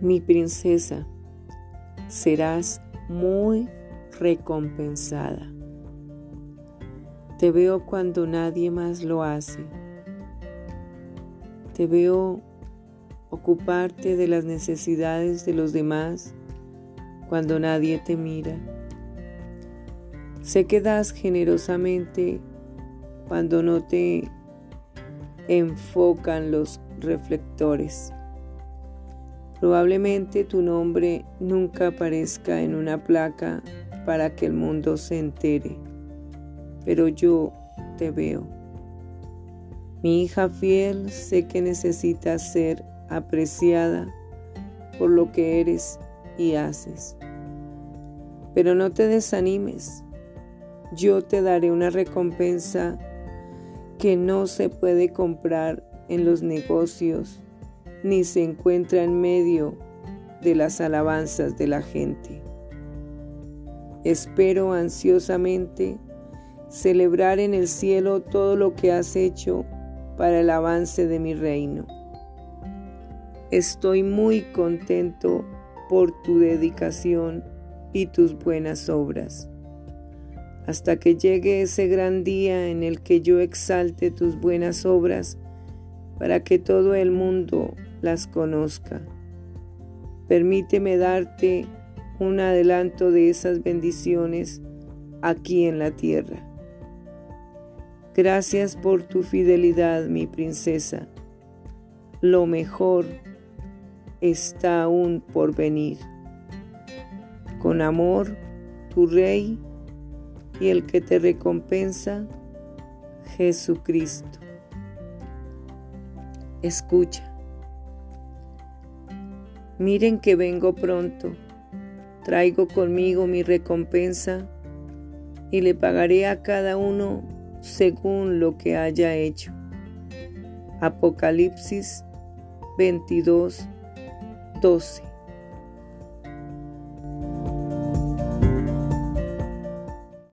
Mi princesa, serás muy recompensada. Te veo cuando nadie más lo hace. Te veo ocuparte de las necesidades de los demás cuando nadie te mira. Sé que das generosamente cuando no te enfocan los reflectores. Probablemente tu nombre nunca aparezca en una placa para que el mundo se entere, pero yo te veo. Mi hija fiel, sé que necesitas ser apreciada por lo que eres y haces. Pero no te desanimes. Yo te daré una recompensa que no se puede comprar en los negocios ni se encuentra en medio de las alabanzas de la gente. Espero ansiosamente celebrar en el cielo todo lo que has hecho para el avance de mi reino. Estoy muy contento por tu dedicación y tus buenas obras. Hasta que llegue ese gran día en el que yo exalte tus buenas obras para que todo el mundo las conozca. Permíteme darte un adelanto de esas bendiciones aquí en la tierra. Gracias por tu fidelidad, mi princesa. Lo mejor está aún por venir. Con amor, tu Rey y el que te recompensa, Jesucristo. Escucha. Miren que vengo pronto. Traigo conmigo mi recompensa y le pagaré a cada uno según lo que haya hecho. Apocalipsis 22, 12.